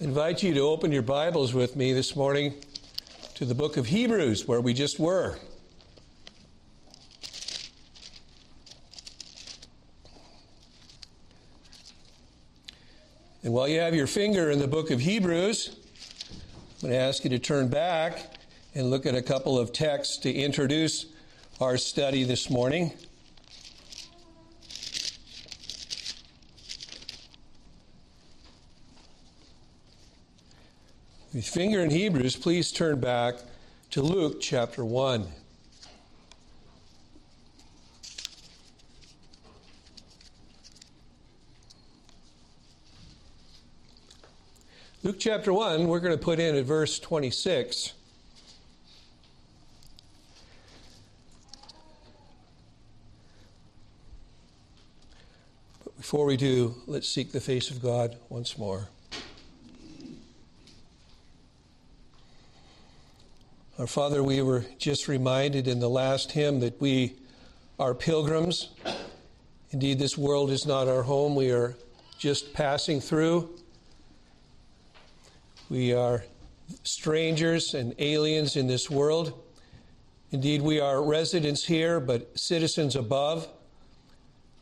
Invite you to open your Bibles with me this morning to the book of Hebrews, where we just were. And while you have your finger in the book of Hebrews, I'm going to ask you to turn back and look at a couple of texts to introduce our study this morning. With finger in Hebrews, please turn back to Luke chapter 1. Luke chapter 1, we're going to put in at verse 26. But before we do, let's seek the face of God once more. Our Father, we were just reminded in the last hymn that we are pilgrims. Indeed, this world is not our home. We are just passing through. We are strangers and aliens in this world. Indeed, we are residents here, but citizens above.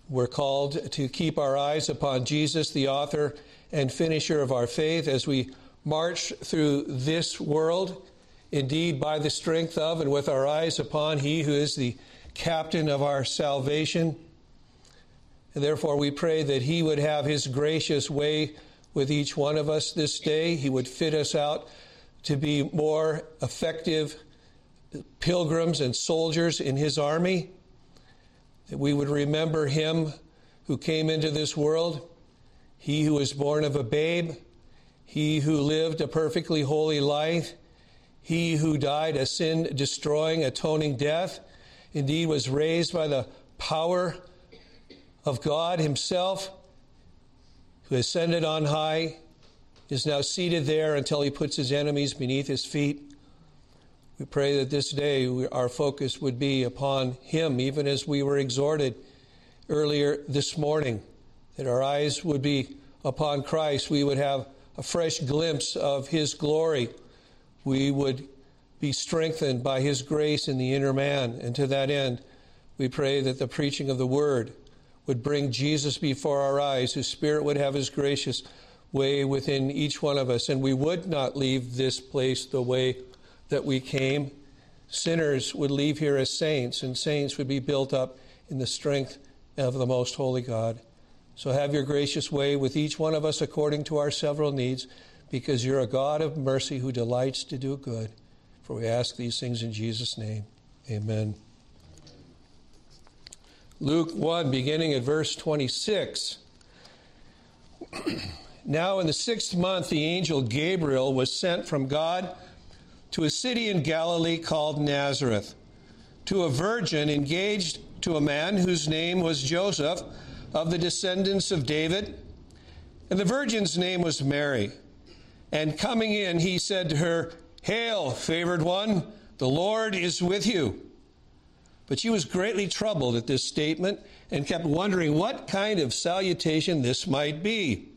We're called to keep our eyes upon Jesus, the author and finisher of our faith, as we march through this world indeed by the strength of and with our eyes upon He who is the captain of our salvation. And therefore, we pray that He would have His gracious way with each one of us this day. He would fit us out to be more effective pilgrims and soldiers in His army. That we would remember Him who came into this world, He who was born of a babe, He who lived a perfectly holy life he who died a sin destroying, atoning death, indeed was raised by the power of God Himself, who ascended on high, is now seated there until He puts His enemies beneath His feet. We pray that this day we, our focus would be upon Him, even as we were exhorted earlier this morning, that our eyes would be upon Christ. We would have a fresh glimpse of His glory we would be strengthened by His grace in the inner man. And to that end, we pray that the preaching of the Word would bring Jesus before our eyes, whose Spirit would have His gracious way within each one of us, and we would not leave this place the way that we came. Sinners would leave here as saints, and saints would be built up in the strength of the most holy God. So have your gracious way with each one of us according to our several needs because you're a God of mercy who delights to do good. For we ask these things in Jesus' name. Amen. Luke 1, beginning at verse 26. now, in the sixth month, the angel Gabriel was sent from God to a city in Galilee called Nazareth, to a virgin engaged to a man whose name was Joseph, of the descendants of David. And the virgin's name was Mary. And coming in, he said to her, Hail, favored one, the Lord is with you. But she was greatly troubled at this statement and kept wondering what kind of salutation this might be.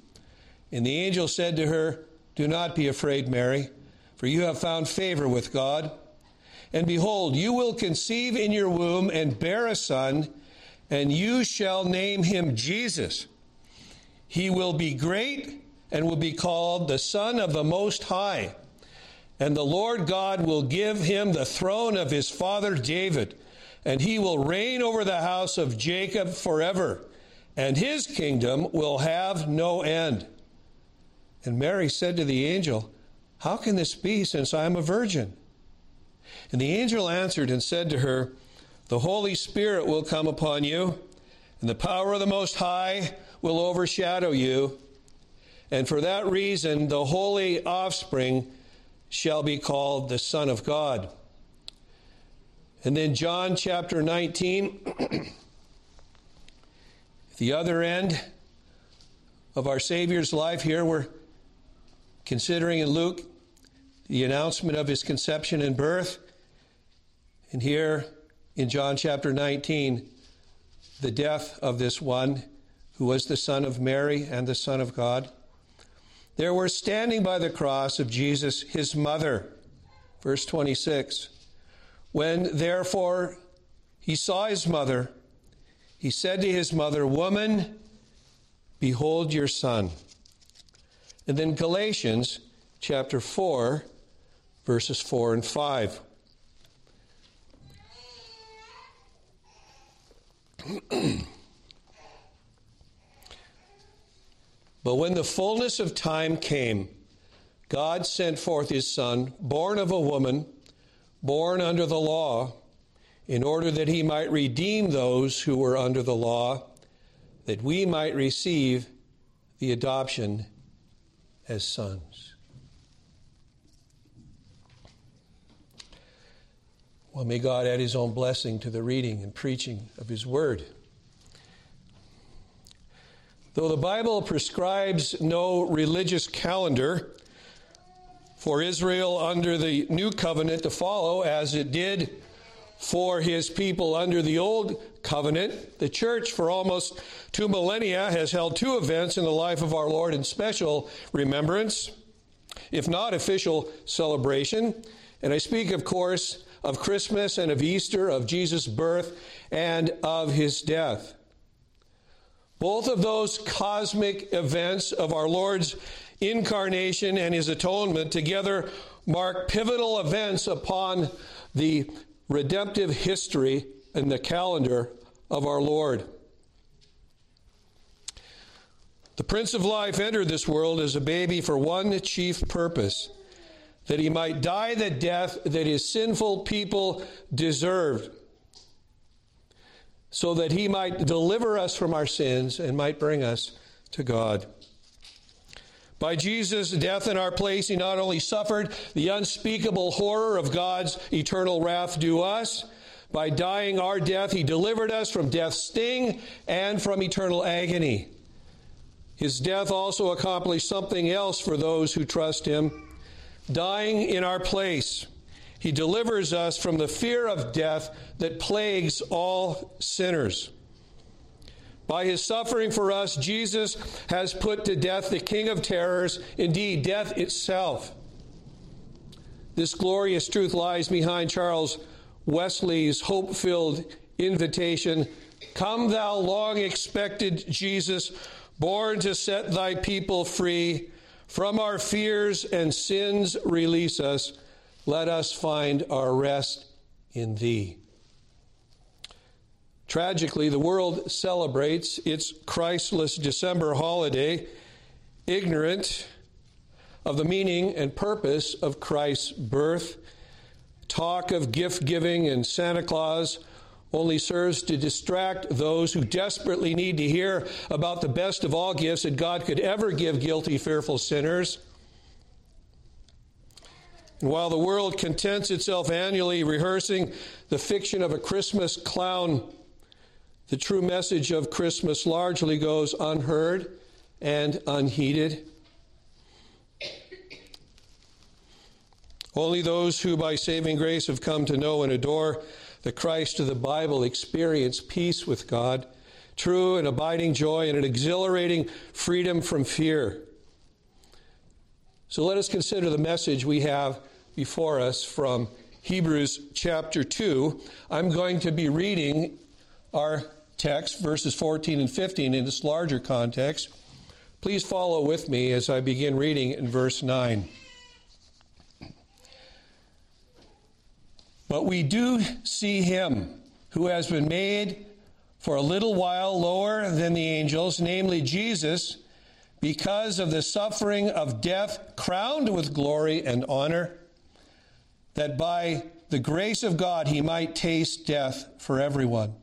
And the angel said to her, Do not be afraid, Mary, for you have found favor with God. And behold, you will conceive in your womb and bear a son, and you shall name him Jesus. He will be great and will be called the Son of the Most High. And the Lord God will give him the throne of his father David, and he will reign over the house of Jacob forever, and his kingdom will have no end. And Mary said to the angel, How can this be, since I am a virgin? And the angel answered and said to her, The Holy Spirit will come upon you, and the power of the Most High will overshadow you. And for that reason, the holy offspring shall be called the Son of God. And then John chapter 19, the other end of our Savior's life here, we're considering in Luke the announcement of his conception and birth. And here in John chapter 19, the death of this one who was the son of Mary and the Son of God. There were standing by the cross of Jesus his mother. Verse 26. When therefore he saw his mother, he said to his mother, Woman, behold your son. And then Galatians chapter 4, verses 4 and 5. but when the fullness of time came, God sent forth his Son, born of a woman, born under the law, in order that he might redeem those who were under the law, that we might receive the adoption as sons. Well, may God add his own blessing to the reading and preaching of his word. Though the Bible prescribes no religious calendar for Israel under the new covenant to follow, as it did for his people under the old covenant, the church for almost two millennia has held two events in the life of our Lord in special remembrance, if not official celebration. And I speak, of course, of Christmas and of Easter, of Jesus' birth and of his death. Both of those cosmic events of our Lord's incarnation and his atonement together mark pivotal events upon the redemptive history and the calendar of our Lord. The Prince of Life entered this world as a baby for one chief purpose that he might die the death that his sinful people deserved so that he might deliver us from our sins and might bring us to God. By Jesus' death in our place, he not only suffered the unspeakable horror of God's eternal wrath due us, by dying our death, he delivered us from death's sting and from eternal agony. His death also accomplished something else for those who trust him. Dying in our place, he delivers us from the fear of death that plagues all sinners. By his suffering for us, Jesus has put to death the king of terrors, indeed, death itself. This glorious truth lies behind Charles Wesley's hope filled invitation Come, thou long expected Jesus, born to set thy people free. From our fears and sins, release us let us find our rest in Thee. Tragically, the world celebrates its Christless December holiday, ignorant of the meaning and purpose of Christ's birth. Talk of gift giving and Santa Claus only serves to distract those who desperately need to hear about the best of all gifts that God could ever give guilty, fearful sinners. While the world contents itself annually rehearsing the fiction of a Christmas clown, the true message of Christmas largely goes unheard and unheeded. Only those who, by saving grace, have come to know and adore the Christ of the Bible experience peace with God, true and abiding joy, and an exhilarating freedom from fear. So let us consider the message we have before us from Hebrews chapter 2. I'm going to be reading our text, verses 14 and 15, in this larger context. Please follow with me as I begin reading in verse 9. But we do see him who has been made for a little while lower than the angels, namely Jesus, because of the suffering of death, crowned with glory and honor that by the grace of God he might taste death for everyone.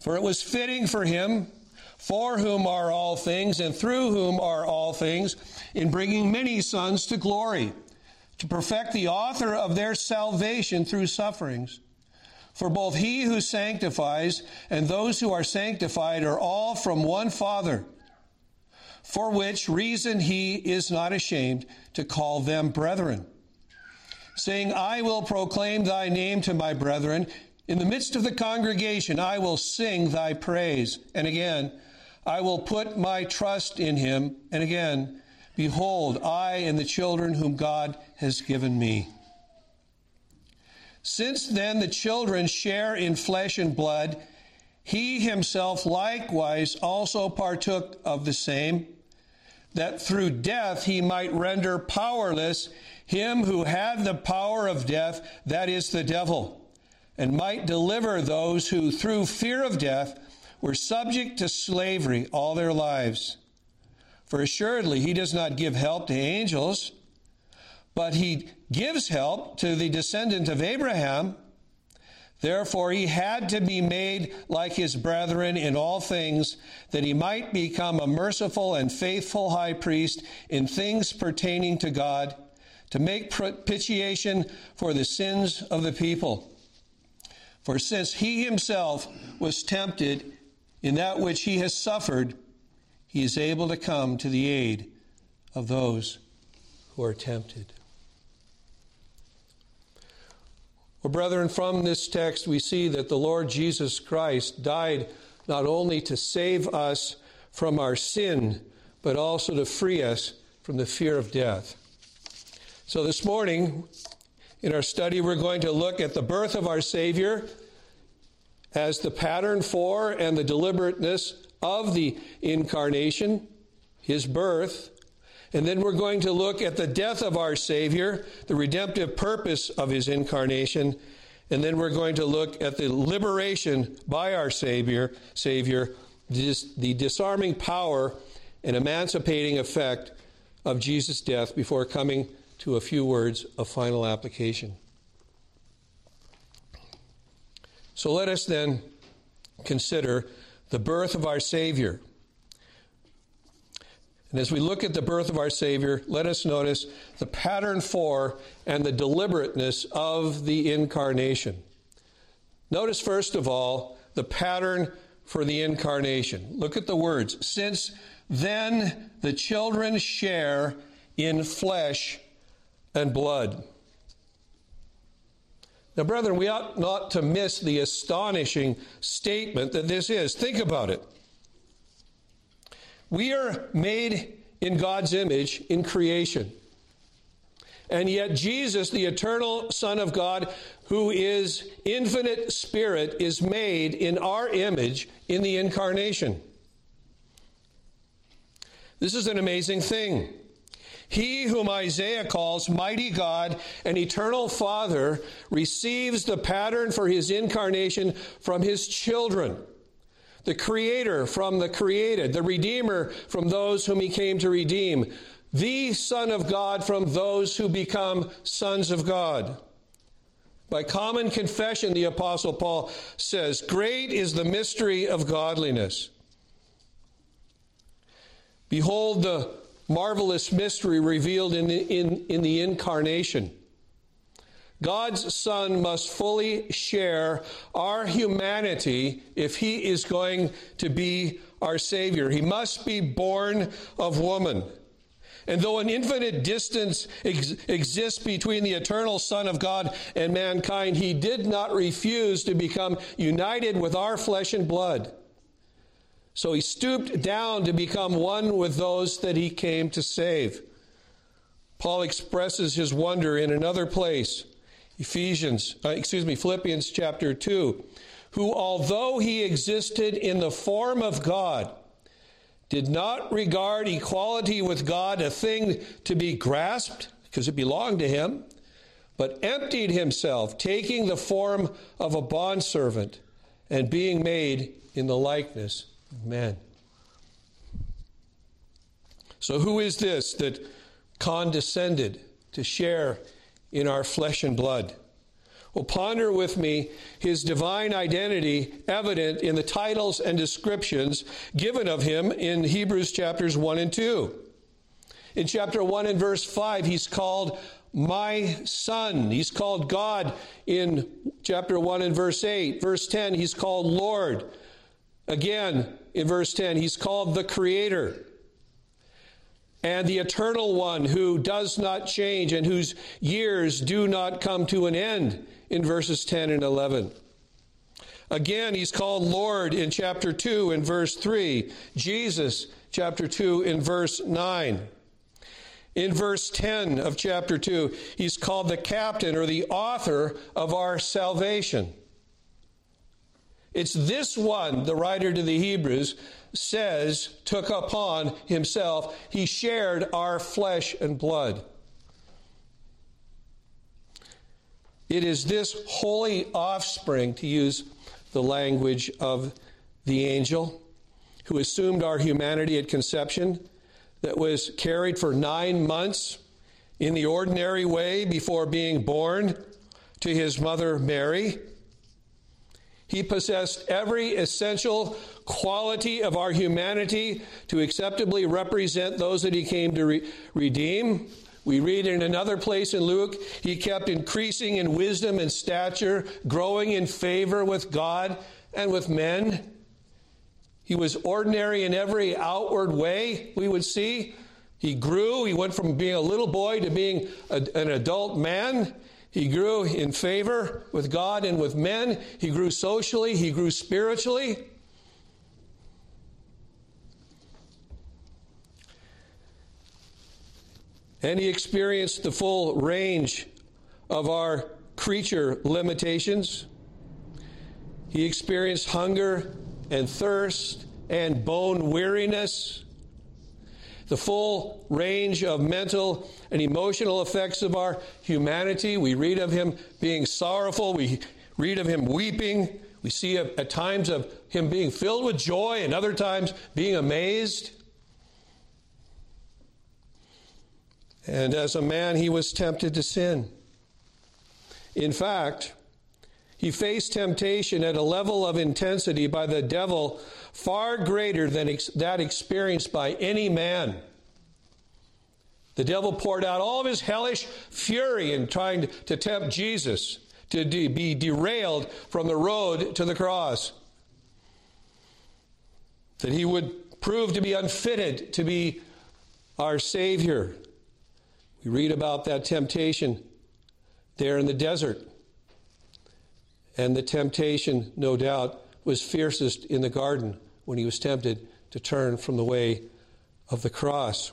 For it was fitting for him, for whom are all things, and through whom are all things, in bringing many sons to glory, to perfect the author of their salvation through sufferings. For both he who sanctifies and those who are sanctified are all from one Father, for which reason he is not ashamed to call them brethren saying, I will proclaim thy name to my brethren. In the midst of the congregation, I will sing thy praise. And again, I will put my trust in him. And again, Behold, I and the children whom God has given me. Since then the children share in flesh and blood, he himself likewise also partook of the same, that through death he might render powerless him who had the power of death, that is the devil, and might deliver those who through fear of death were subject to slavery all their lives. For assuredly, he does not give help to angels, but he gives help to the descendant of Abraham. Therefore, he had to be made like his brethren in all things, that he might become a merciful and faithful high priest in things pertaining to God, to make propitiation for the sins of the people. For since he himself was tempted in that which he has suffered, he is able to come to the aid of those who are tempted. Well, brethren, from this text, we see that the Lord Jesus Christ died not only to save us from our sin, but also to free us from the fear of death. So, this morning, in our study, we're going to look at the birth of our Savior as the pattern for and the deliberateness of the incarnation, his birth, and then we're going to look at the death of our Savior, the redemptive purpose of his incarnation, and then we're going to look at the liberation by our Savior, Savior, the disarming power and emancipating effect of Jesus' death before coming to a few words of final application. So let us then consider the birth of our Savior. And as we look at the birth of our Savior, let us notice the pattern for and the deliberateness of the incarnation. Notice, first of all, the pattern for the incarnation. Look at the words. Since then the children share in flesh and blood. Now, brethren, we ought not to miss the astonishing statement that this is. Think about it. We are made in God's image in creation. And yet, Jesus, the eternal Son of God, who is infinite spirit, is made in our image in the incarnation. This is an amazing thing. He whom Isaiah calls mighty God and eternal Father receives the pattern for his incarnation from his children. The Creator from the created, the Redeemer from those whom he came to redeem, the Son of God from those who become sons of God. By common confession, the Apostle Paul says, Great is the mystery of godliness. Behold the marvelous mystery revealed in the, in, in the incarnation. God's Son must fully share our humanity if He is going to be our Savior. He must be born of woman. And though an infinite distance ex- exists between the eternal Son of God and mankind, He did not refuse to become united with our flesh and blood. So he stooped down to become one with those that he came to save. Paul expresses his wonder in another place. Ephesians, uh, excuse me, Philippians chapter 2, who although he existed in the form of God, did not regard equality with God a thing to be grasped, because it belonged to him, but emptied himself, taking the form of a bondservant and being made in the likeness men. So, who is this that condescended to share in our flesh and blood? Well, ponder with me his divine identity evident in the titles and descriptions given of him in Hebrews chapters 1 and 2. In chapter 1 and verse 5, he's called my son. He's called God in chapter 1 and verse 8. Verse 10, he's called Lord. Again, in verse 10, he's called the Creator and the Eternal One who does not change and whose years do not come to an end in verses 10 and 11. Again, he's called Lord in chapter 2 in verse 3, Jesus, chapter 2 in verse 9. In verse 10 of chapter 2, he's called the captain or the author of our salvation. It's this one, the writer to the Hebrews says, took upon himself, he shared our flesh and blood. It is this holy offspring, to use the language of the angel, who assumed our humanity at conception, that was carried for nine months in the ordinary way before being born to his mother Mary. He possessed every essential quality of our humanity to acceptably represent those that he came to re- redeem. We read in another place in Luke, he kept increasing in wisdom and stature, growing in favor with God and with men. He was ordinary in every outward way, we would see. He grew. He went from being a little boy to being a, an adult man. He grew in favor with God and with men. He grew socially. He grew spiritually. And he experienced the full range of our creature limitations. He experienced hunger and thirst and bone weariness, the full range of mental and emotional effects of our humanity. We read of him being sorrowful, we read of him weeping. We see at times of him being filled with joy and other times being amazed. And as a man, he was tempted to sin. In fact, he faced temptation at a level of intensity by the devil far greater than ex- that experienced by any man. The devil poured out all of his hellish fury in trying to tempt Jesus to de- be derailed from the road to the cross. That he would prove to be unfitted to be our Savior. We read about that temptation there in the desert. And the temptation, no doubt, was fiercest in the garden when he was tempted to turn from the way of the cross.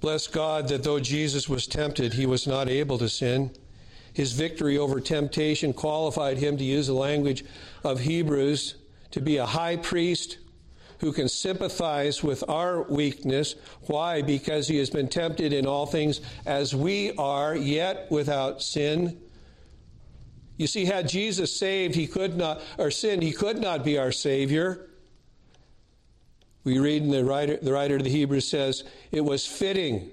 Bless God that though Jesus was tempted, he was not able to sin. His victory over temptation qualified him to use the language of Hebrews to be a high priest who can sympathize with our weakness. Why? Because he has been tempted in all things as we are, yet without sin. You see, had Jesus saved, he could not, or sinned, he could not be our Savior. We read in the writer, the writer of the Hebrews says, it was fitting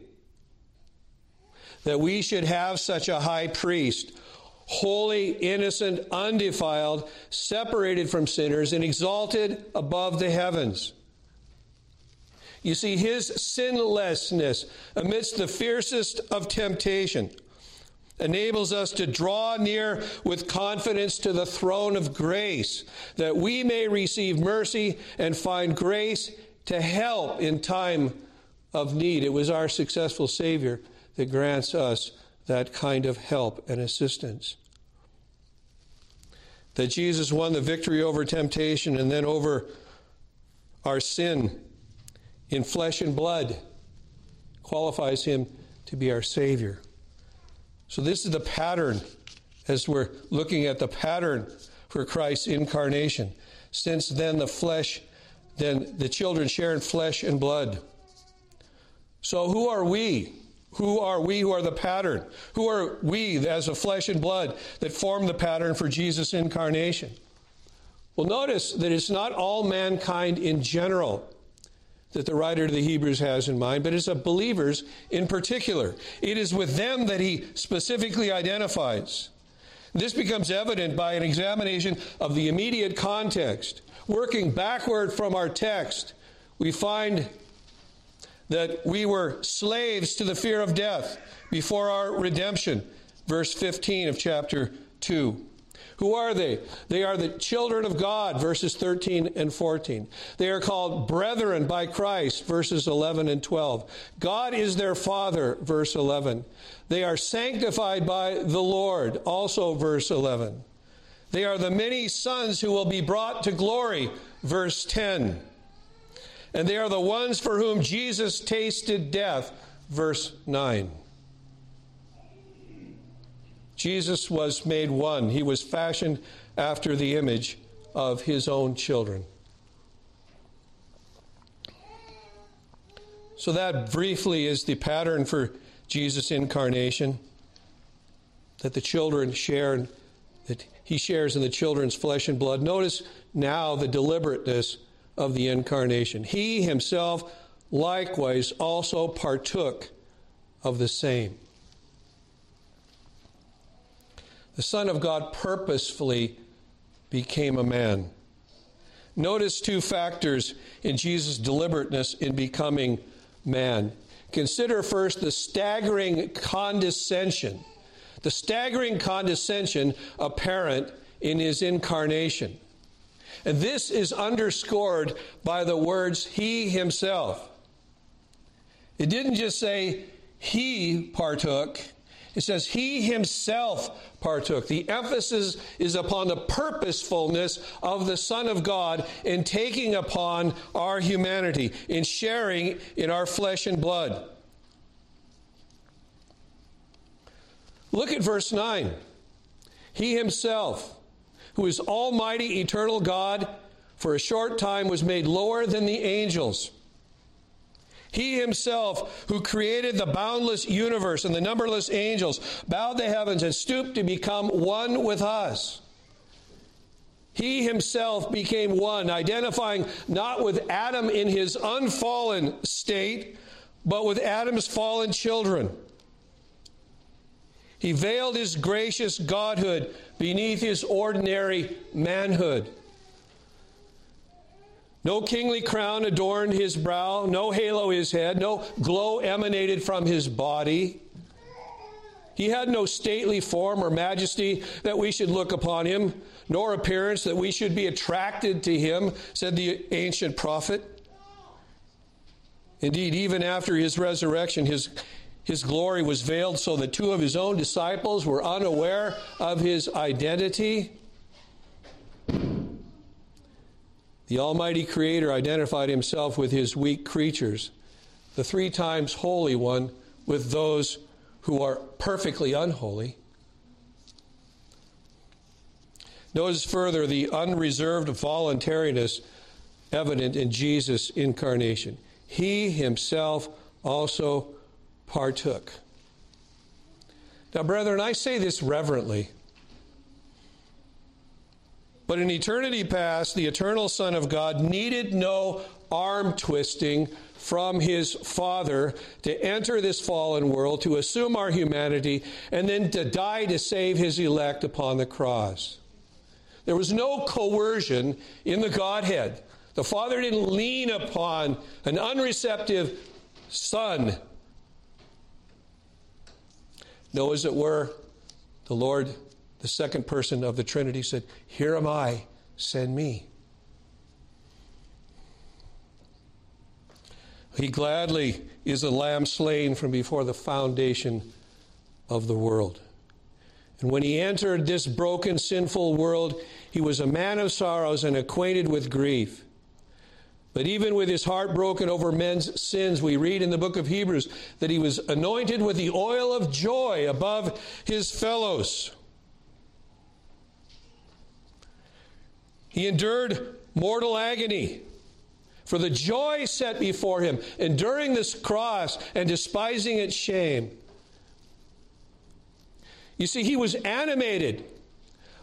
that we should have such a high priest holy, innocent, undefiled, separated from sinners, and exalted above the heavens. You see, his sinlessness amidst the fiercest of temptation enables us to draw near with confidence to the throne of grace, that we may receive mercy and find grace to help in time of need. It was our successful Savior that grants us that kind of help and assistance. That Jesus won the victory over temptation and then over our sin in flesh and blood qualifies him to be our Savior. So, this is the pattern as we're looking at the pattern for Christ's incarnation. Since then, the flesh, then the children share in flesh and blood. So, who are we? Who are we who are the pattern? Who are we as a flesh and blood that form the pattern for Jesus' incarnation? Well, notice that it's not all mankind in general that the writer of the Hebrews has in mind, but it's of believers in particular. It is with them that he specifically identifies. This becomes evident by an examination of the immediate context. Working backward from our text, we find that we were slaves to the fear of death before our redemption. Verse 15 of chapter 2. Who are they? They are the children of God, verses 13 and 14. They are called brethren by Christ, verses 11 and 12. God is their Father, verse 11. They are sanctified by the Lord, also verse 11. They are the many sons who will be brought to glory, verse 10. and they are the ones for whom Jesus tasted death. Verse 9. Jesus was made one. He was fashioned after the image of his own children. So, that briefly is the pattern for Jesus' incarnation that the children share, that he shares in the children's flesh and blood. Notice now the deliberateness of the incarnation. He himself likewise also partook of the same. The Son of God purposefully became a man. Notice two factors in Jesus' deliberateness in becoming man. Consider first the staggering condescension, the staggering condescension apparent in his incarnation. And this is underscored by the words He Himself. It didn't just say He partook, it says He Himself partook. The emphasis is upon the purposefulness of the Son of God in taking upon our humanity, in sharing in our flesh and blood. Look at verse 9. He Himself who is Almighty, eternal God, for a short time was made lower than the angels. He himself, who created the boundless universe and the numberless angels, bowed the heavens and stooped to become one with us. He himself became one, identifying not with Adam in his unfallen state, but with Adam's fallen children. He veiled his gracious godhood beneath his ordinary manhood. No kingly crown adorned his brow, no halo his head, no glow emanated from his body. He had no stately form or majesty that we should look upon him, nor appearance that we should be attracted to him, said the ancient prophet. Indeed, even after his resurrection, his, his glory was veiled so that two of his own disciples were unaware of his identity. The Almighty Creator identified himself with his weak creatures, the three times Holy One with those who are perfectly unholy. Notice further the unreserved voluntariness evident in Jesus' incarnation. He himself also partook. Now, brethren, I say this reverently. But in eternity past, the eternal Son of God needed no arm twisting from his Father to enter this fallen world, to assume our humanity, and then to die to save his elect upon the cross. There was no coercion in the Godhead. The Father didn't lean upon an unreceptive Son no, as it were, the Lord, the second person of the Trinity, said, Here am I, send me. He gladly is a lamb slain from before the foundation of the world. And when he entered this broken, sinful world, he was a man of sorrows and acquainted with grief. But even with his heart broken over men's sins, we read in the book of Hebrews that he was anointed with the oil of joy above his fellows. He endured mortal agony for the joy set before him, enduring this cross and despising its shame. You see, he was animated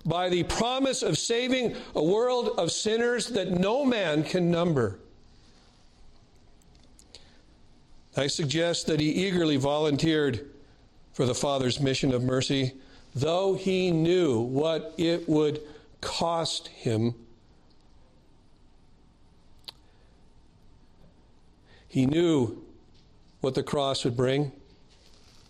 by the promise of saving a world of sinners that no man can number. I suggest that he eagerly volunteered for the Father's mission of mercy, though he knew what it would cost him. He knew what the cross would bring.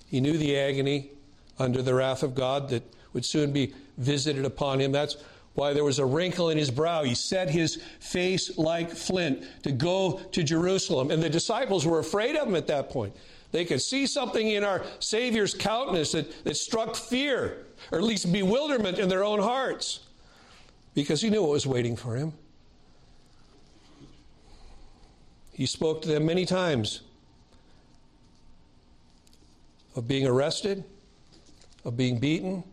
He knew the agony under the wrath of God that would soon be visited upon him. That's why there was a wrinkle in his brow. He set his face like flint to go to Jerusalem. And the disciples were afraid of him at that point. They could see something in our Savior's countenance that, that struck fear, or at least bewilderment in their own hearts, because he knew what was waiting for him. He spoke to them many times of being arrested, of being beaten,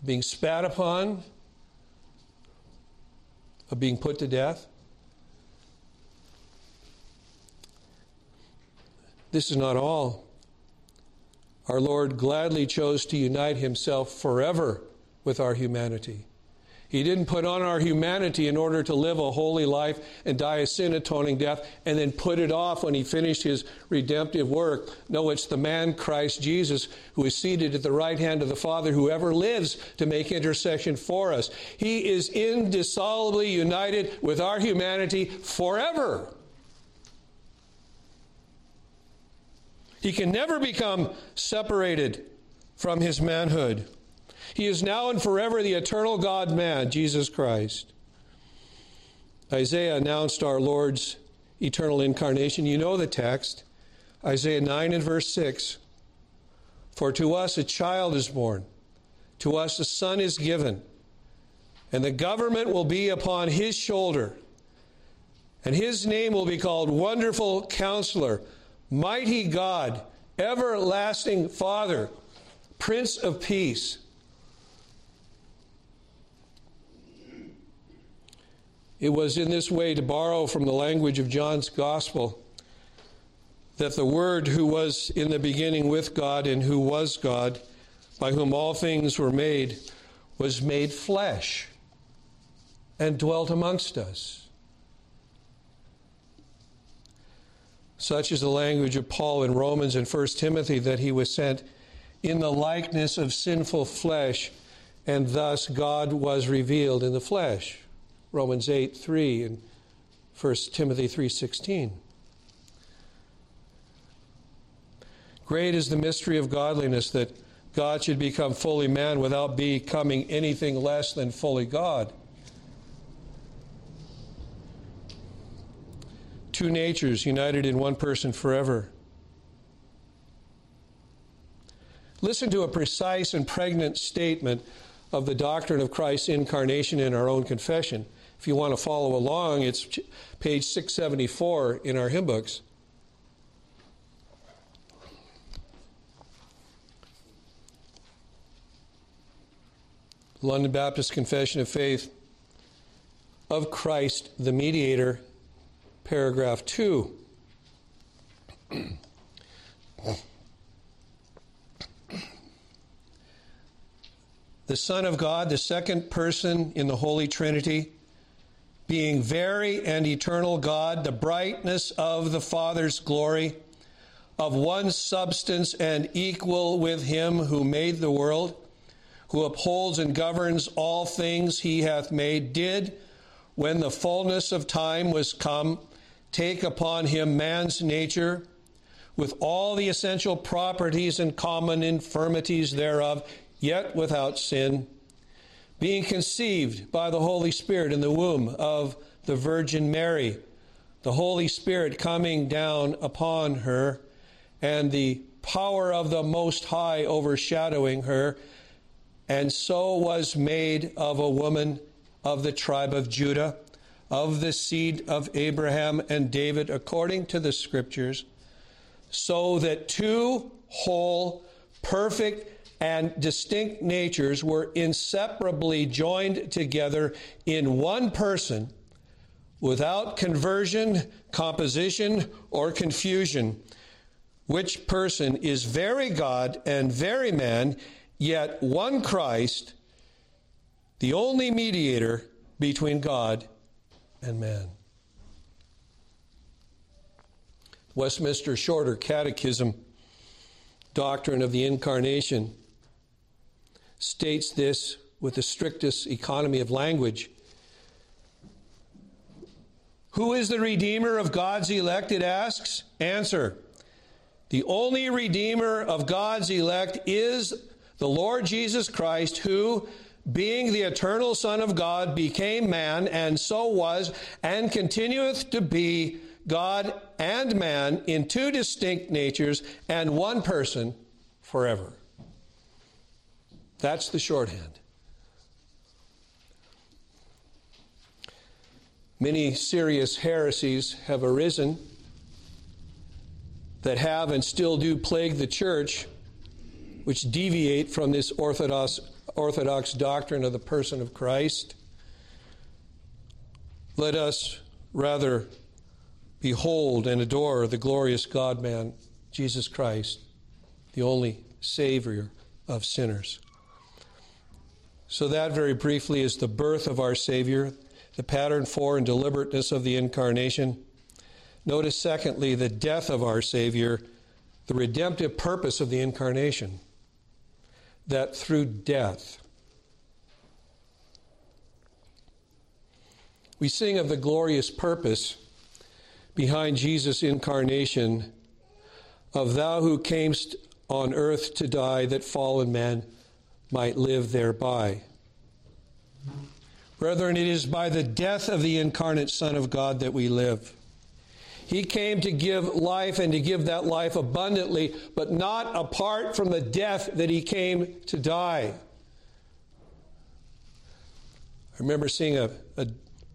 of being spat upon, of being put to death. This is not all. Our Lord gladly chose to unite himself forever with our humanity. He didn't put on our humanity in order to live a holy life and die a sin atoning death and then put it off when he finished his redemptive work. No, it's the man Christ Jesus who is seated at the right hand of the Father who ever lives to make intercession for us. He is indissolubly united with our humanity forever. He can never become separated from his manhood. He is now and forever the eternal God man, Jesus Christ. Isaiah announced our Lord's eternal incarnation. You know the text Isaiah 9 and verse 6. For to us a child is born, to us a son is given, and the government will be upon his shoulder. And his name will be called Wonderful Counselor, Mighty God, Everlasting Father, Prince of Peace. It was in this way, to borrow from the language of John's Gospel, that the Word who was in the beginning with God and who was God, by whom all things were made, was made flesh and dwelt amongst us. Such is the language of Paul in Romans and 1 Timothy that he was sent in the likeness of sinful flesh, and thus God was revealed in the flesh. Romans 8 3 and 1 Timothy 3:16. Great is the mystery of godliness that God should become fully man without becoming anything less than fully God. Two natures united in one person forever. Listen to a precise and pregnant statement of the doctrine of Christ's incarnation in our own confession. If you want to follow along, it's page 674 in our hymn books. London Baptist Confession of Faith of Christ the Mediator, paragraph 2. the Son of God, the second person in the Holy Trinity, being very and eternal God, the brightness of the Father's glory, of one substance and equal with him who made the world, who upholds and governs all things he hath made, did, when the fullness of time was come, take upon him man's nature, with all the essential properties and common infirmities thereof, yet without sin being conceived by the Holy Spirit in the womb of the Virgin Mary, the Holy Spirit coming down upon her, and the power of the Most High overshadowing her, and so was made of a woman of the tribe of Judah, of the seed of Abraham and David, according to the Scriptures, so that two whole, perfect, and distinct natures were inseparably joined together in one person without conversion, composition, or confusion, which person is very God and very man, yet one Christ, the only mediator between God and man. Westminster Shorter Catechism, Doctrine of the Incarnation states this with the strictest economy of language. Who is the Redeemer of God's elect? It asks. Answer. The only Redeemer of God's elect is the Lord Jesus Christ, who, being the eternal Son of God, became man, and so was, and continueth to be God and man in two distinct natures and one person forever. That's the shorthand. Many serious heresies have arisen that have and still do plague the church, which deviate from this orthodox, orthodox doctrine of the person of Christ. Let us rather behold and adore the glorious God man, Jesus Christ, the only Savior of sinners. So, that very briefly is the birth of our Savior, the pattern for and deliberateness of the incarnation. Notice, secondly, the death of our Savior, the redemptive purpose of the incarnation, that through death, we sing of the glorious purpose behind Jesus' incarnation of thou who camest on earth to die that fallen man might live thereby. Brethren, it is by the death of the incarnate Son of God that we live. He came to give life and to give that life abundantly, but not apart from the death that he came to die. I remember seeing a, a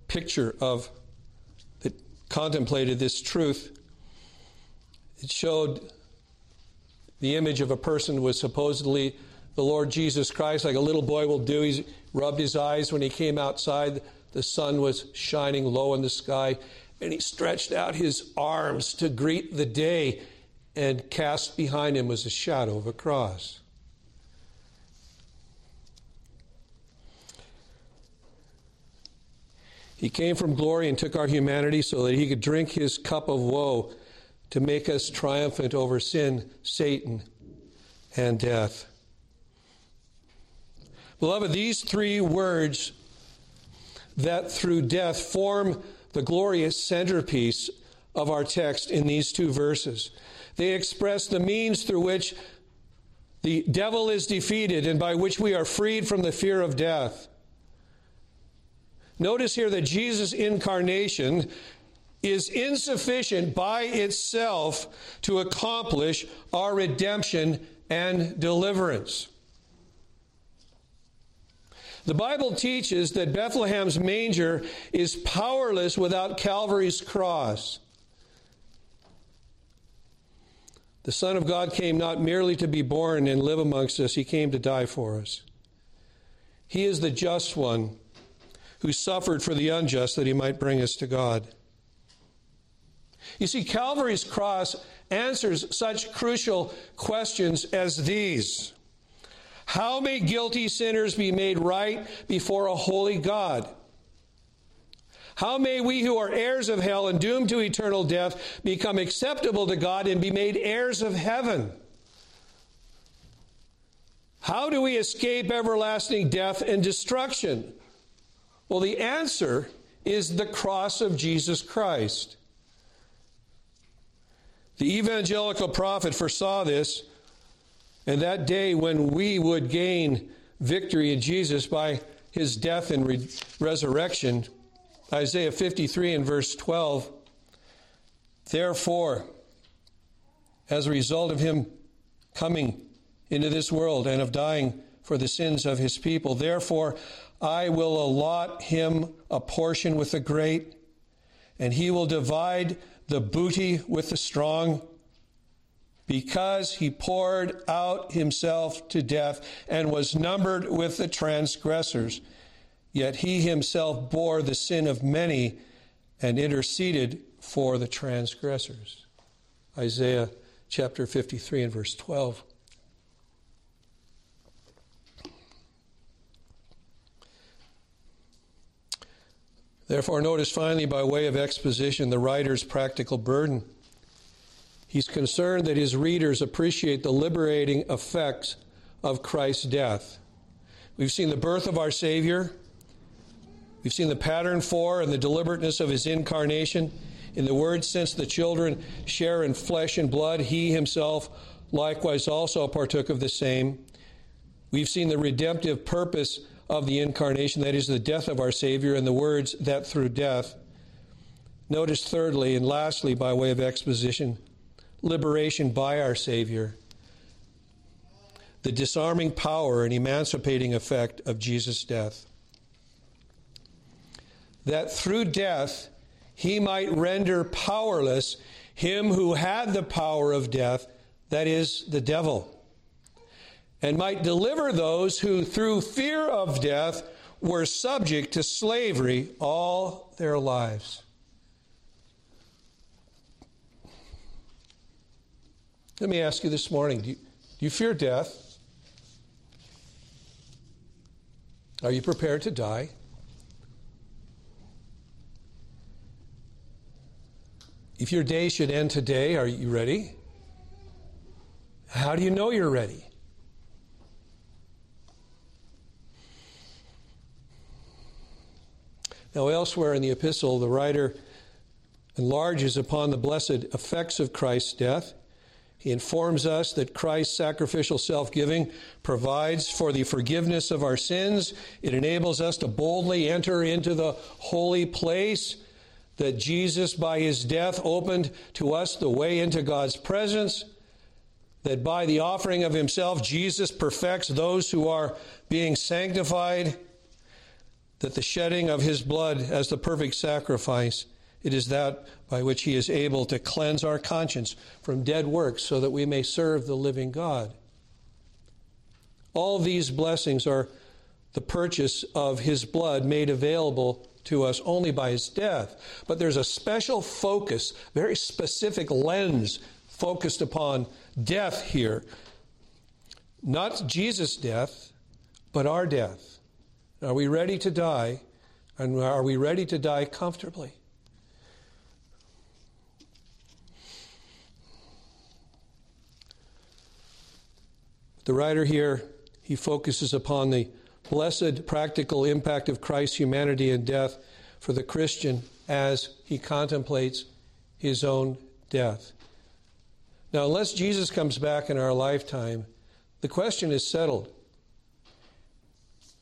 picture of that contemplated this truth. It showed the image of a person who was supposedly the Lord Jesus Christ, like a little boy will do. He rubbed his eyes when he came outside. The sun was shining low in the sky, and he stretched out his arms to greet the day, and cast behind him was a shadow of a cross. He came from glory and took our humanity so that he could drink his cup of woe to make us triumphant over sin, Satan, and death. Beloved, these three words that through death form the glorious centerpiece of our text in these two verses. They express the means through which the devil is defeated and by which we are freed from the fear of death. Notice here that Jesus' incarnation is insufficient by itself to accomplish our redemption and deliverance. The Bible teaches that Bethlehem's manger is powerless without Calvary's cross. The Son of God came not merely to be born and live amongst us, He came to die for us. He is the just one who suffered for the unjust that He might bring us to God. You see, Calvary's cross answers such crucial questions as these How may guilty sinners be made right before a holy God? How may we who are heirs of hell and doomed to eternal death become acceptable to God and be made heirs of heaven? How do we escape everlasting death and destruction? Well, the answer is the cross of Jesus Christ. The evangelical prophet foresaw this, and that day when we would gain victory in Jesus by his death and re- resurrection, Isaiah 53 and verse 12. Therefore, as a result of him coming into this world and of dying for the sins of his people, therefore I will allot him a portion with the great, and he will divide the booty with the strong, because he poured out himself to death and was numbered with the transgressors. Yet he himself bore the sin of many and interceded for the transgressors. Isaiah chapter 53 and verse 12. Therefore, notice finally, by way of exposition, the writer's practical burden. He's concerned that his readers appreciate the liberating effects of Christ's death. We've seen the birth of our Savior. We've seen the pattern for and the deliberateness of his incarnation. In the word, since the children share in flesh and blood, he himself likewise also partook of the same. We've seen the redemptive purpose of the incarnation, that is, the death of our Savior, and the words that through death. Notice, thirdly and lastly, by way of exposition, liberation by our Savior. The disarming power and emancipating effect of Jesus' death. That through death, he might render powerless him who had the power of death, that is, the devil, and might deliver those who, through fear of death, were subject to slavery all their lives. Let me ask you this morning do you, do you fear death? Are you prepared to die? If your day should end today, are you ready? How do you know you're ready? Now, elsewhere in the epistle, the writer enlarges upon the blessed effects of Christ's death. He informs us that Christ's sacrificial self giving provides for the forgiveness of our sins. It enables us to boldly enter into the holy place that Jesus, by his death, opened to us the way into God's presence, that by the offering of himself, Jesus perfects those who are being sanctified, that the shedding of his blood as the perfect sacrifice, it is that by which he is able to cleanse our conscience from dead works so that we may serve the living God. All these blessings are the purchase of his blood made available to us only by his death. But there's a special focus, very specific lens focused upon death here. Not Jesus' death, but our death. Are we ready to die? And are we ready to die comfortably? The writer here, he focuses upon the blessed practical impact of Christ's humanity and death for the Christian as he contemplates his own death. Now, unless Jesus comes back in our lifetime, the question is settled.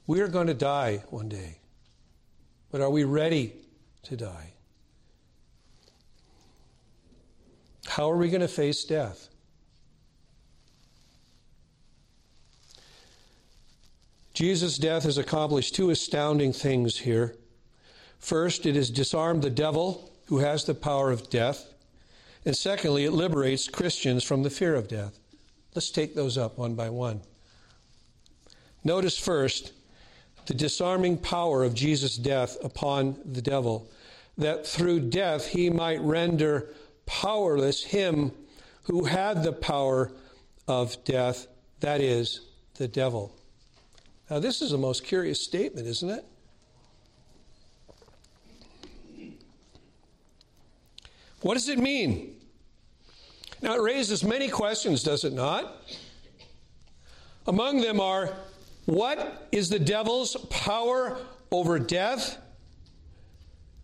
We are going to die one day, but are we ready to die? How are we going to face death? Jesus' death has accomplished two astounding things here. First, it has disarmed the devil, who has the power of death. And secondly, it liberates Christians from the fear of death. Let's take those up one by one. Notice first the disarming power of Jesus' death upon the devil, that through death he might render powerless him who had the power of death, that is, the devil. Now, this is a most curious statement, isn't it? What does it mean? Now, it raises many questions, does it not? Among them are what is the devil's power over death?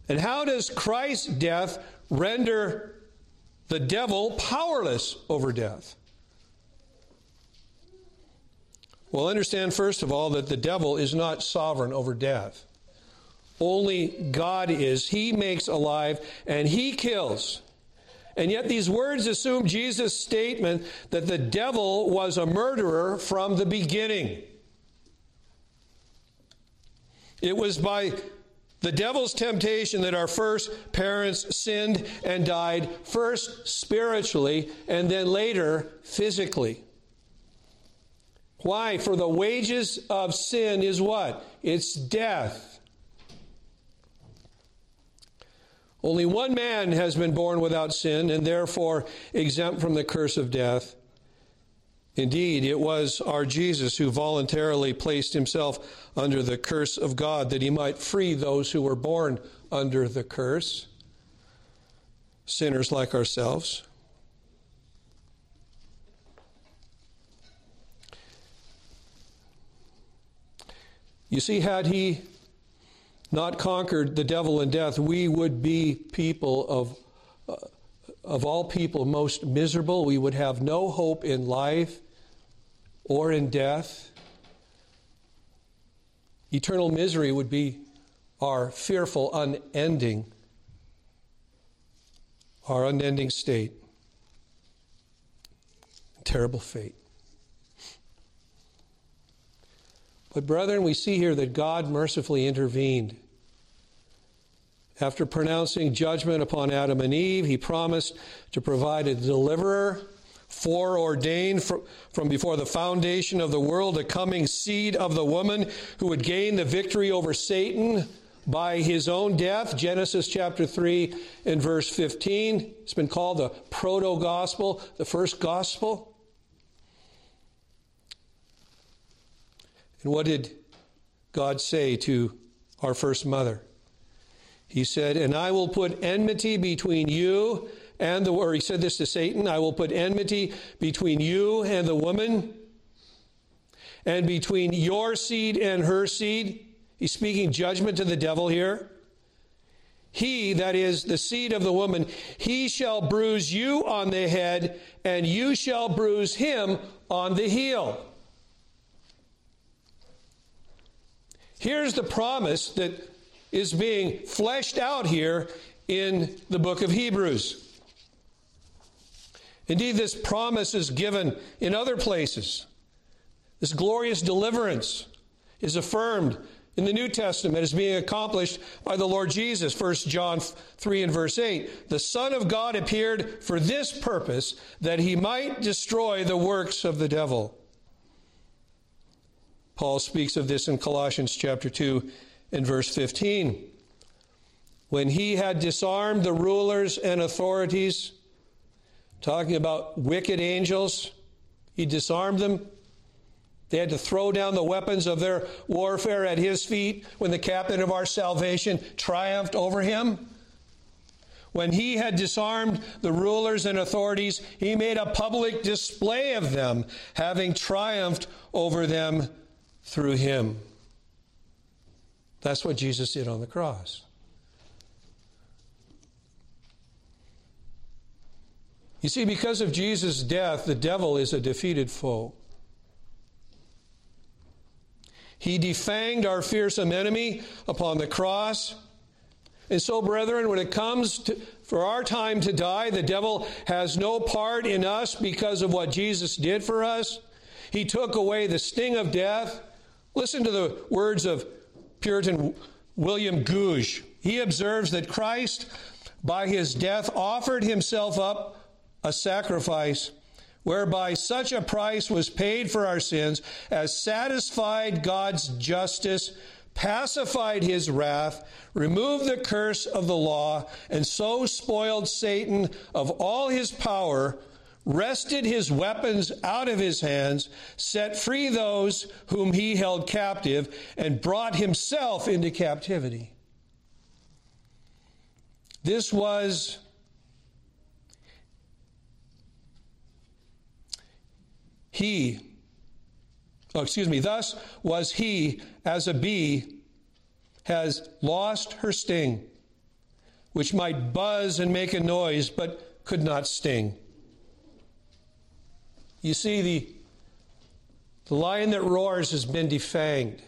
And how does Christ's death render the devil powerless over death? Well, understand first of all that the devil is not sovereign over death. Only God is. He makes alive and he kills. And yet, these words assume Jesus' statement that the devil was a murderer from the beginning. It was by the devil's temptation that our first parents sinned and died, first spiritually and then later physically. Why? For the wages of sin is what? It's death. Only one man has been born without sin and therefore exempt from the curse of death. Indeed, it was our Jesus who voluntarily placed himself under the curse of God that he might free those who were born under the curse, sinners like ourselves. You see, had he not conquered the devil and death, we would be people of, uh, of all people most miserable. We would have no hope in life or in death. Eternal misery would be our fearful, unending, our unending state. Terrible fate. But, brethren, we see here that God mercifully intervened. After pronouncing judgment upon Adam and Eve, he promised to provide a deliverer, foreordained from before the foundation of the world, a coming seed of the woman who would gain the victory over Satan by his own death. Genesis chapter 3 and verse 15. It's been called the proto gospel, the first gospel. And what did God say to our first mother? He said, And I will put enmity between you and the, or he said this to Satan, I will put enmity between you and the woman, and between your seed and her seed. He's speaking judgment to the devil here. He, that is the seed of the woman, he shall bruise you on the head, and you shall bruise him on the heel. Here's the promise that is being fleshed out here in the book of Hebrews. Indeed, this promise is given in other places. This glorious deliverance is affirmed in the New Testament as being accomplished by the Lord Jesus. 1 John 3 and verse 8. The Son of God appeared for this purpose, that he might destroy the works of the devil. Paul speaks of this in Colossians chapter 2 and verse 15. When he had disarmed the rulers and authorities, talking about wicked angels, he disarmed them. They had to throw down the weapons of their warfare at his feet when the captain of our salvation triumphed over him. When he had disarmed the rulers and authorities, he made a public display of them, having triumphed over them through him. That's what Jesus did on the cross. You see, because of Jesus' death, the devil is a defeated foe. He defanged our fearsome enemy upon the cross. And so, brethren, when it comes to, for our time to die, the devil has no part in us because of what Jesus did for us. He took away the sting of death. Listen to the words of Puritan William Gouge. He observes that Christ, by his death, offered himself up a sacrifice whereby such a price was paid for our sins as satisfied God's justice, pacified his wrath, removed the curse of the law, and so spoiled Satan of all his power wrested his weapons out of his hands, set free those whom he held captive, and brought himself into captivity. This was he, oh, excuse me, thus was he, as a bee, has lost her sting, which might buzz and make a noise, but could not sting. You see, the, the lion that roars has been defanged.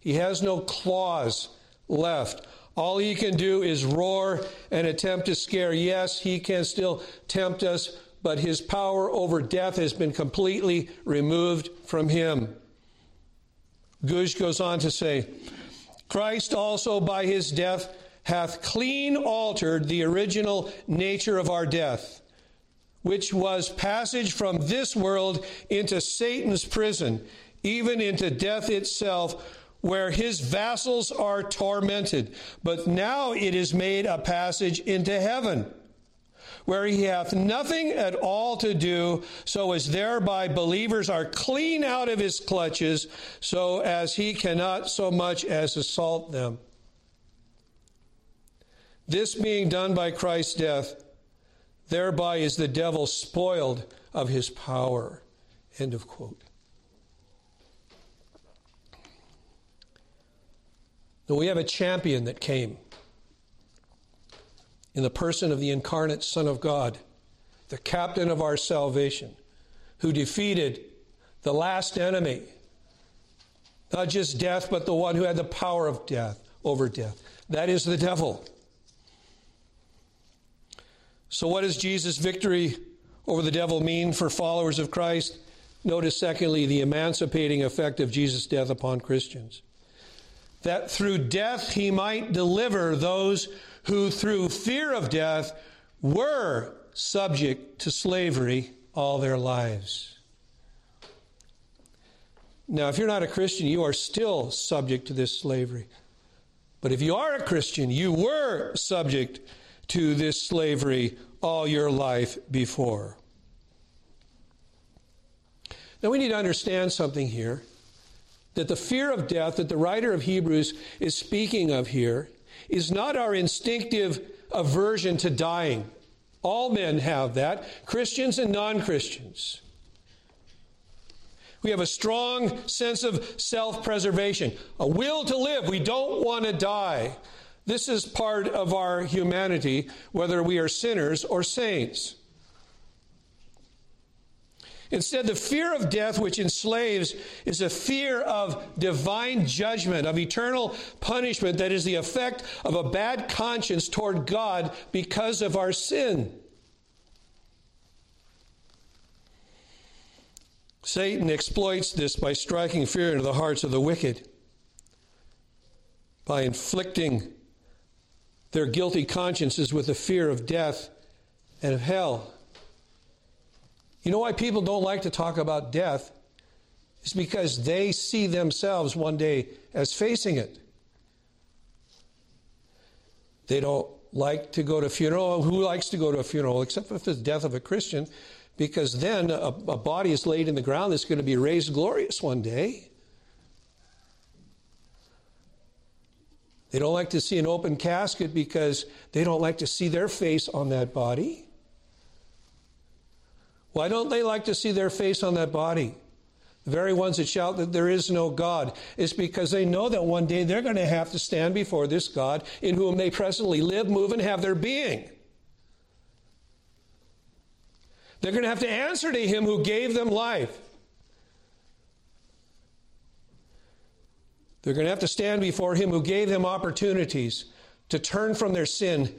He has no claws left. All he can do is roar and attempt to scare. Yes, he can still tempt us, but his power over death has been completely removed from him. Gouge goes on to say, Christ also by his death hath clean altered the original nature of our death which was passage from this world into Satan's prison, even into death itself, where his vassals are tormented. But now it is made a passage into heaven, where he hath nothing at all to do, so as thereby believers are clean out of his clutches, so as he cannot so much as assault them. This being done by Christ's death, Thereby is the devil spoiled of his power. End of quote. Now we have a champion that came in the person of the incarnate Son of God, the captain of our salvation, who defeated the last enemy, not just death, but the one who had the power of death over death. That is the devil. So, what does Jesus' victory over the devil mean for followers of Christ? Notice, secondly, the emancipating effect of Jesus' death upon Christians. that through death he might deliver those who through fear of death were subject to slavery all their lives. Now, if you're not a Christian, you are still subject to this slavery. But if you are a Christian, you were subject to this slavery all your life before. Now, we need to understand something here that the fear of death that the writer of Hebrews is speaking of here is not our instinctive aversion to dying. All men have that, Christians and non Christians. We have a strong sense of self preservation, a will to live. We don't want to die. This is part of our humanity, whether we are sinners or saints. Instead, the fear of death, which enslaves, is a fear of divine judgment, of eternal punishment that is the effect of a bad conscience toward God because of our sin. Satan exploits this by striking fear into the hearts of the wicked, by inflicting their guilty consciences with the fear of death and of hell. You know why people don't like to talk about death? It's because they see themselves one day as facing it. They don't like to go to a funeral. Who likes to go to a funeral? Except if it's the death of a Christian, because then a, a body is laid in the ground that's going to be raised glorious one day. They don't like to see an open casket because they don't like to see their face on that body. Why don't they like to see their face on that body? The very ones that shout that there is no God is because they know that one day they're going to have to stand before this God in whom they presently live, move, and have their being. They're going to have to answer to Him who gave them life. They're going to have to stand before Him who gave them opportunities to turn from their sin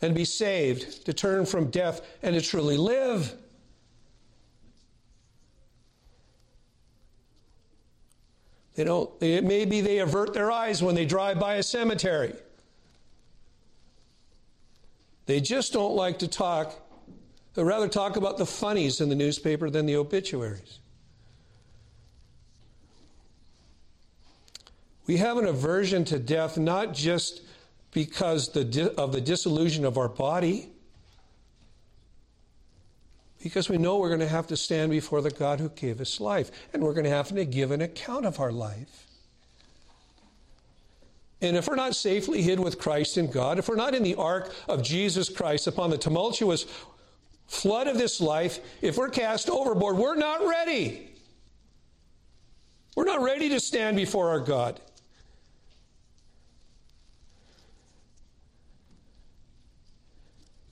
and be saved, to turn from death and to truly live. They don't, it maybe they avert their eyes when they drive by a cemetery. They just don't like to talk, they rather talk about the funnies in the newspaper than the obituaries. We have an aversion to death not just because of the disillusion of our body, because we know we're going to have to stand before the God who gave us life, and we're going to have to give an account of our life. And if we're not safely hid with Christ in God, if we're not in the ark of Jesus Christ upon the tumultuous flood of this life, if we're cast overboard, we're not ready. We're not ready to stand before our God.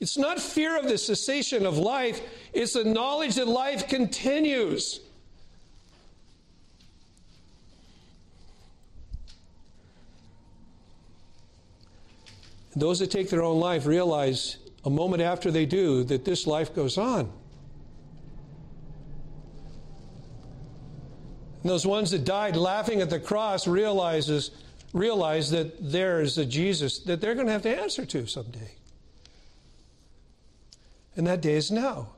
It's not fear of the cessation of life, it's the knowledge that life continues. those that take their own life realize a moment after they do that this life goes on. And those ones that died laughing at the cross realizes realize that there is a Jesus that they're going to have to answer to someday. And that day is now.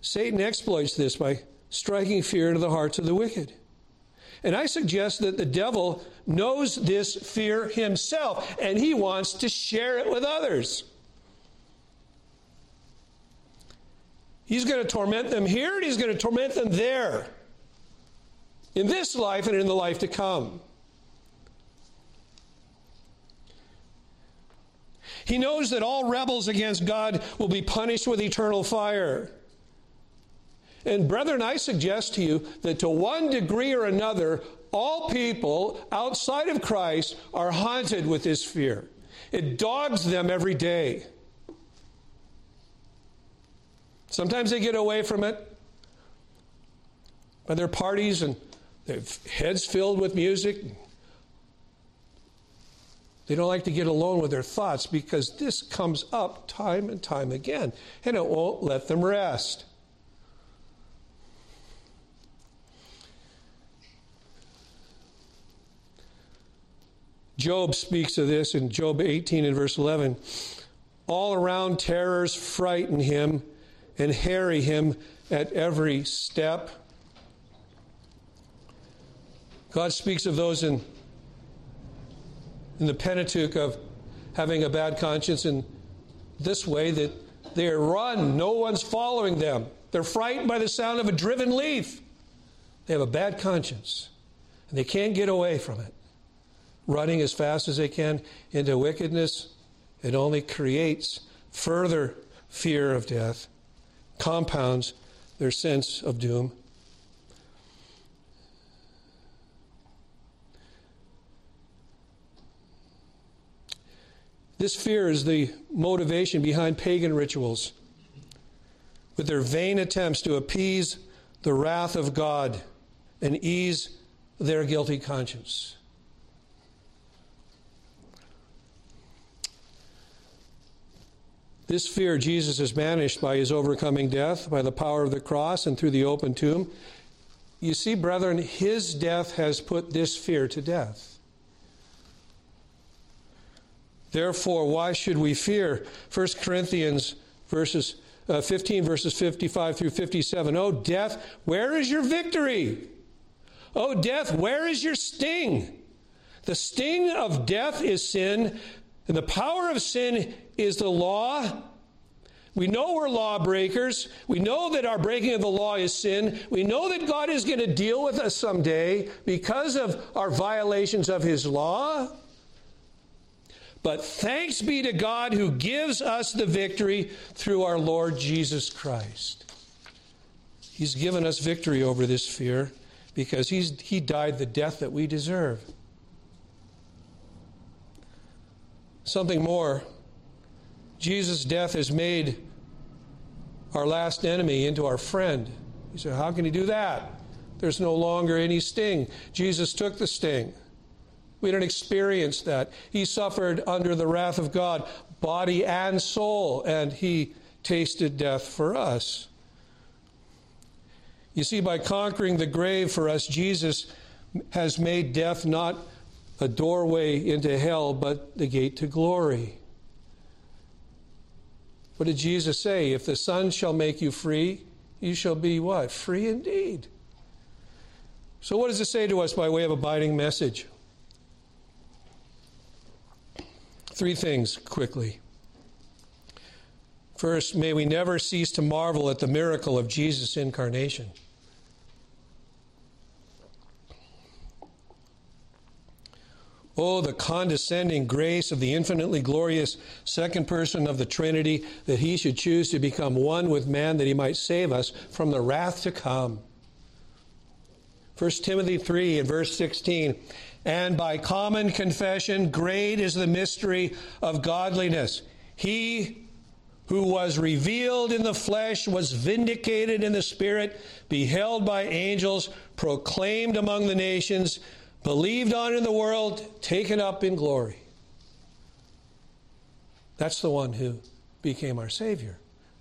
Satan exploits this by striking fear into the hearts of the wicked. And I suggest that the devil knows this fear himself and he wants to share it with others. He's going to torment them here and he's going to torment them there. In this life and in the life to come. He knows that all rebels against God will be punished with eternal fire. And, brethren, I suggest to you that to one degree or another, all people outside of Christ are haunted with this fear. It dogs them every day. Sometimes they get away from it by their parties and their heads filled with music, they don't like to get alone with their thoughts because this comes up time and time again, and it won't let them rest. Job speaks of this in Job 18 and verse 11. All around terrors frighten him and harry him at every step. God speaks of those in in the Pentateuch of having a bad conscience in this way that they run, no one's following them. They're frightened by the sound of a driven leaf. They have a bad conscience, and they can't get away from it. Running as fast as they can into wickedness, it only creates further fear of death, compounds their sense of doom. This fear is the motivation behind pagan rituals, with their vain attempts to appease the wrath of God and ease their guilty conscience. This fear Jesus has banished by his overcoming death, by the power of the cross, and through the open tomb. You see, brethren, his death has put this fear to death. Therefore, why should we fear? 1 Corinthians verses uh, 15 verses 55 through 57. Oh death, where is your victory? Oh death, where is your sting? The sting of death is sin, and the power of sin is the law. We know we're lawbreakers. We know that our breaking of the law is sin. We know that God is going to deal with us someday because of our violations of His law. But thanks be to God who gives us the victory through our Lord Jesus Christ. He's given us victory over this fear because he's, He died the death that we deserve. Something more Jesus' death has made our last enemy into our friend. You say, How can he do that? There's no longer any sting. Jesus took the sting. We don't experience that. He suffered under the wrath of God, body and soul, and he tasted death for us. You see, by conquering the grave for us, Jesus has made death not a doorway into hell, but the gate to glory. What did Jesus say? If the Son shall make you free, you shall be what? Free indeed. So, what does it say to us by way of abiding message? Three things quickly. First, may we never cease to marvel at the miracle of Jesus' incarnation. Oh, the condescending grace of the infinitely glorious second person of the Trinity that he should choose to become one with man that he might save us from the wrath to come. 1 Timothy 3 and verse 16 and by common confession, great is the mystery of godliness. He who was revealed in the flesh was vindicated in the spirit, beheld by angels, proclaimed among the nations, believed on in the world, taken up in glory. That's the one who became our Savior,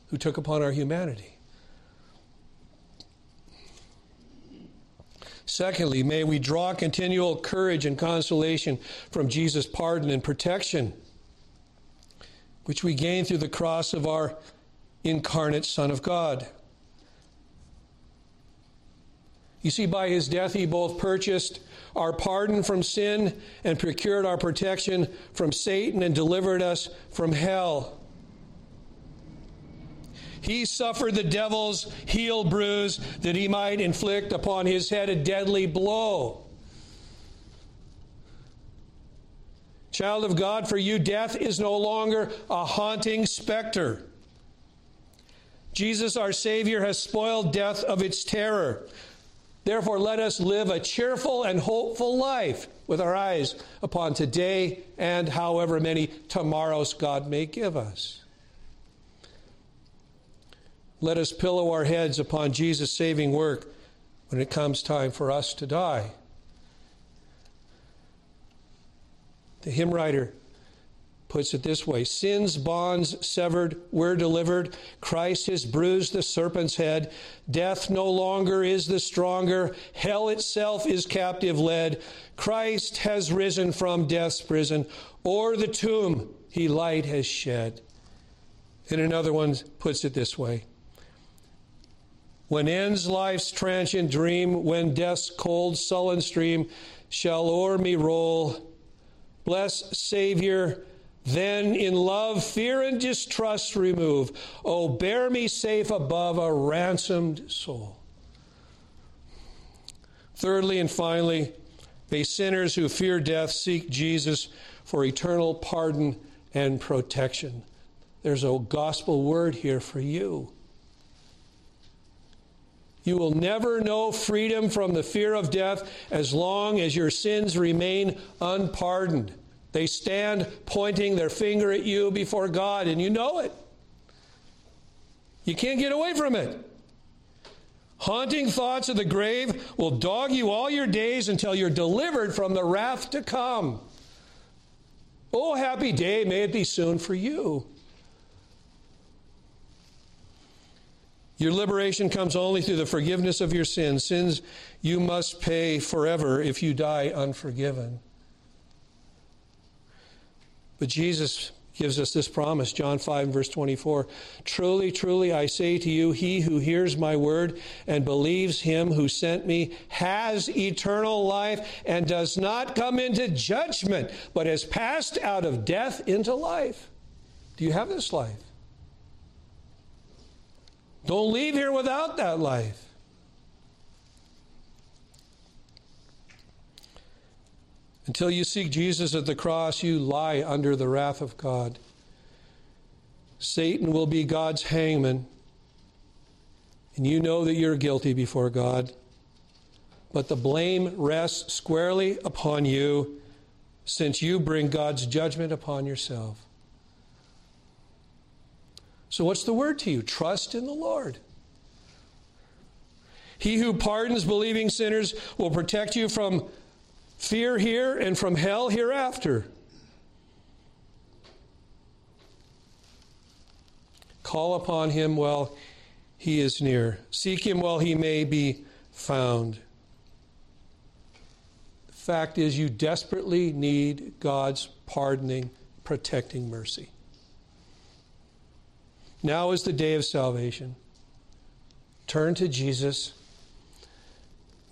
who took upon our humanity. Secondly, may we draw continual courage and consolation from Jesus' pardon and protection, which we gain through the cross of our incarnate Son of God. You see, by his death, he both purchased our pardon from sin and procured our protection from Satan and delivered us from hell. He suffered the devil's heel bruise that he might inflict upon his head a deadly blow. Child of God, for you, death is no longer a haunting specter. Jesus, our Savior, has spoiled death of its terror. Therefore, let us live a cheerful and hopeful life with our eyes upon today and however many tomorrows God may give us let us pillow our heads upon Jesus' saving work when it comes time for us to die. The hymn writer puts it this way Sin's bonds severed, we're delivered. Christ has bruised the serpent's head. Death no longer is the stronger. Hell itself is captive led. Christ has risen from death's prison. O'er the tomb he light has shed. And another one puts it this way When ends life's transient dream, when death's cold, sullen stream shall o'er me roll, bless Savior then in love, fear and distrust remove. Oh, bear me safe above a ransomed soul. Thirdly and finally, may sinners who fear death seek Jesus for eternal pardon and protection. There's a gospel word here for you. You will never know freedom from the fear of death as long as your sins remain unpardoned. They stand pointing their finger at you before God, and you know it. You can't get away from it. Haunting thoughts of the grave will dog you all your days until you're delivered from the wrath to come. Oh, happy day, may it be soon for you. Your liberation comes only through the forgiveness of your sins, sins you must pay forever if you die unforgiven. But Jesus gives us this promise, John 5, verse 24. Truly, truly, I say to you, he who hears my word and believes him who sent me has eternal life and does not come into judgment, but has passed out of death into life. Do you have this life? Don't leave here without that life. Until you seek Jesus at the cross, you lie under the wrath of God. Satan will be God's hangman, and you know that you're guilty before God. But the blame rests squarely upon you since you bring God's judgment upon yourself. So, what's the word to you? Trust in the Lord. He who pardons believing sinners will protect you from fear here and from hell hereafter. Call upon him while he is near. Seek him while he may be found. The fact is, you desperately need God's pardoning, protecting mercy. Now is the day of salvation. Turn to Jesus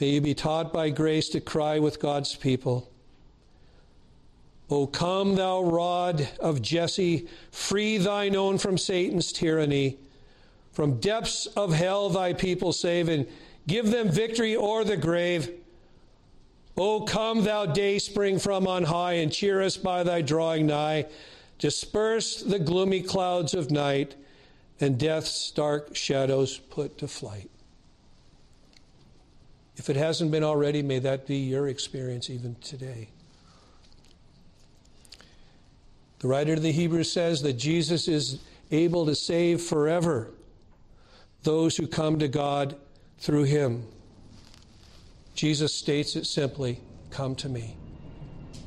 May you be taught by grace to cry with God's people. O come, thou rod of Jesse, free thine own from Satan's tyranny. From depths of hell thy people save, and give them victory o'er the grave. O come, thou day spring from on high, and cheer us by thy drawing nigh. Disperse the gloomy clouds of night, and death's dark shadows put to flight. If it hasn't been already, may that be your experience even today. The writer of the Hebrews says that Jesus is able to save forever those who come to God through him. Jesus states it simply come to me.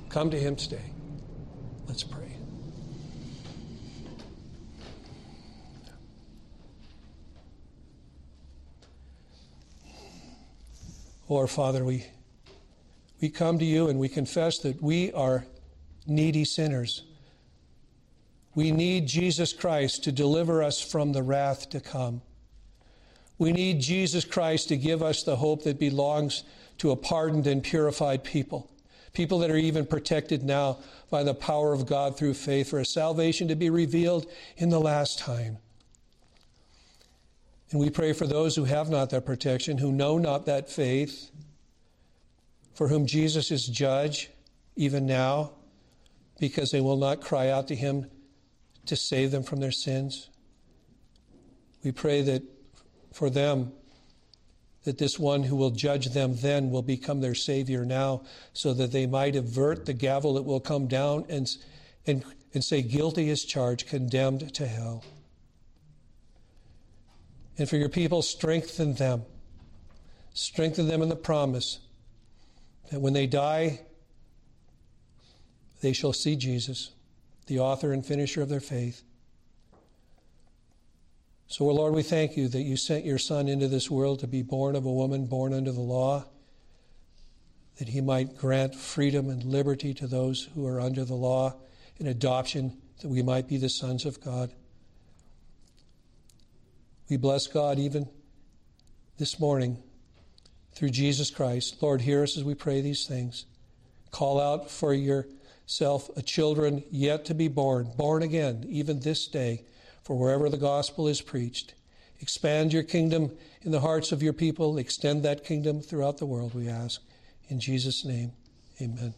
Come to him today. Let's pray. Our Father, we, we come to you and we confess that we are needy sinners. We need Jesus Christ to deliver us from the wrath to come. We need Jesus Christ to give us the hope that belongs to a pardoned and purified people, people that are even protected now by the power of God through faith for a salvation to be revealed in the last time. And we pray for those who have not that protection, who know not that faith, for whom Jesus is judge even now, because they will not cry out to him to save them from their sins. We pray that for them, that this one who will judge them then will become their Savior now, so that they might avert the gavel that will come down and, and, and say, Guilty is charged, condemned to hell and for your people, strengthen them. Strengthen them in the promise that when they die, they shall see Jesus. the author and finisher of their faith. So, Lord, we thank you that you sent your Son into this world to be born of a woman born under the law, that he might grant freedom and liberty to those who are under the law and adoption, that we might be the sons of God. We bless God even this morning through Jesus Christ. Lord, hear us as we pray these things. Call out for yourself a children yet to be born, born again, even this day, for wherever the gospel is preached. Expand your kingdom in the hearts of your people. Extend that kingdom throughout the world, we ask. In Jesus' name, amen.